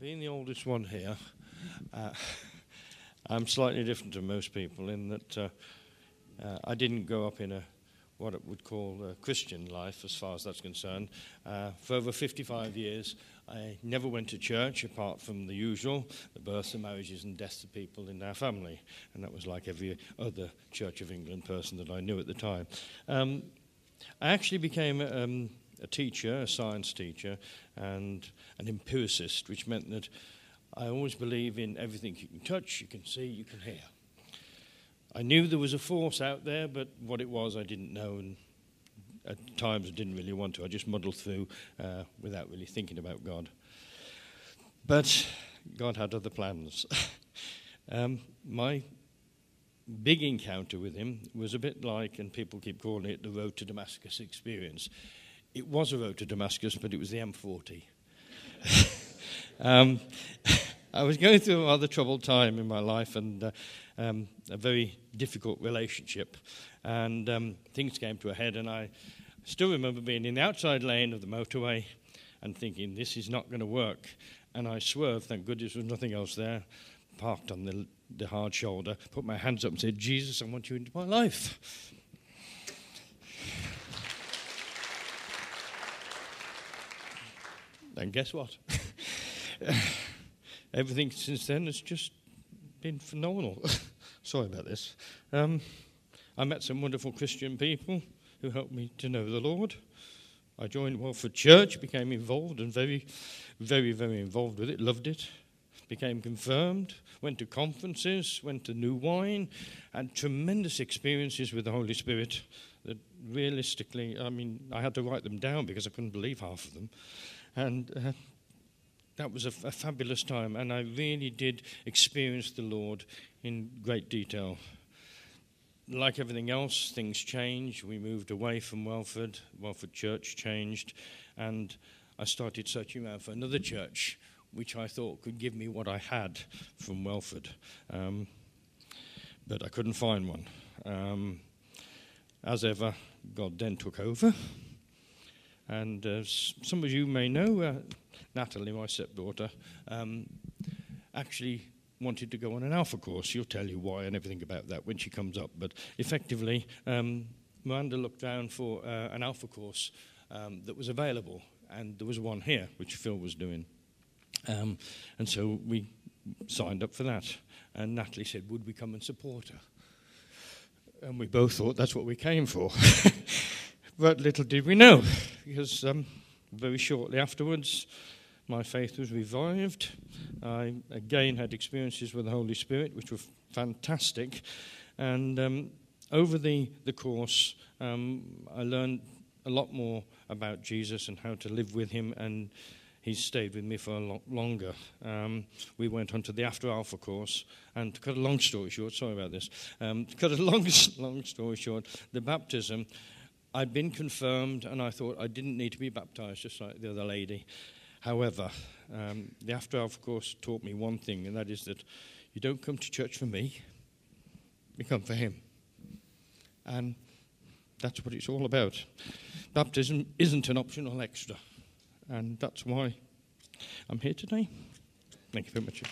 being the oldest one here, uh, I'm slightly different to most people in that uh, uh, I didn't grow up in a what it would call a Christian life, as far as that's concerned. Uh, for over 55 years, I never went to church apart from the usual, the births and marriages and deaths of people in our family. And that was like every other Church of England person that I knew at the time. Um, I actually became um, a teacher, a science teacher, and an empiricist, which meant that I always believe in everything you can touch, you can see, you can hear. I knew there was a force out there, but what it was I didn't know, and at times I didn't really want to. I just muddled through uh, without really thinking about God. But God had other plans. um, my big encounter with him was a bit like, and people keep calling it the road to Damascus experience. It was a road to Damascus, but it was the M40. um, I was going through a rather troubled time in my life and uh, um, a very difficult relationship. And um, things came to a head, and I still remember being in the outside lane of the motorway and thinking, this is not going to work. And I swerved, thank goodness there was nothing else there, parked on the, the hard shoulder, put my hands up and said, Jesus, I want you into my life. And guess what? Everything since then has just been phenomenal. Sorry about this. Um, I met some wonderful Christian people who helped me to know the Lord. I joined Welford Church, became involved and very, very, very involved with it, loved it, became confirmed, went to conferences, went to New Wine, and tremendous experiences with the Holy Spirit that realistically, I mean, I had to write them down because I couldn't believe half of them. And uh, that was a, fabulous time, and I really did experience the Lord in great detail. Like everything else, things changed. We moved away from Welford. Welford Church changed, and I started searching around for another church which I thought could give me what I had from Welford. Um, but I couldn't find one. Um, as ever, God then took over. And uh, some of you may know, uh, Natalie, my stepdaughter, um, actually wanted to go on an alpha course. She'll tell you why and everything about that when she comes up. But effectively, um, Miranda looked down for uh, an alpha course um, that was available, and there was one here which Phil was doing. Um, and so we signed up for that. And Natalie said, Would we come and support her? And we both thought that's what we came for. but little did we know, because um, very shortly afterwards, my faith was revived. I again had experiences with the Holy Spirit, which were fantastic. And um, over the, the course, um, I learned a lot more about Jesus and how to live with him, and he's stayed with me for a lot longer. Um, we went on to the After Alpha course, and to cut a long story short, sorry about this, um, to cut a long, long story short, the baptism, I'd been confirmed, and I thought I didn't need to be baptized just like the other lady. However, um, the After Alpha course taught me one thing, and that is that you don't come to church for me, you come for Him. And that's what it's all about. Baptism isn't an optional extra, and that's why I'm here today. Thank you very much.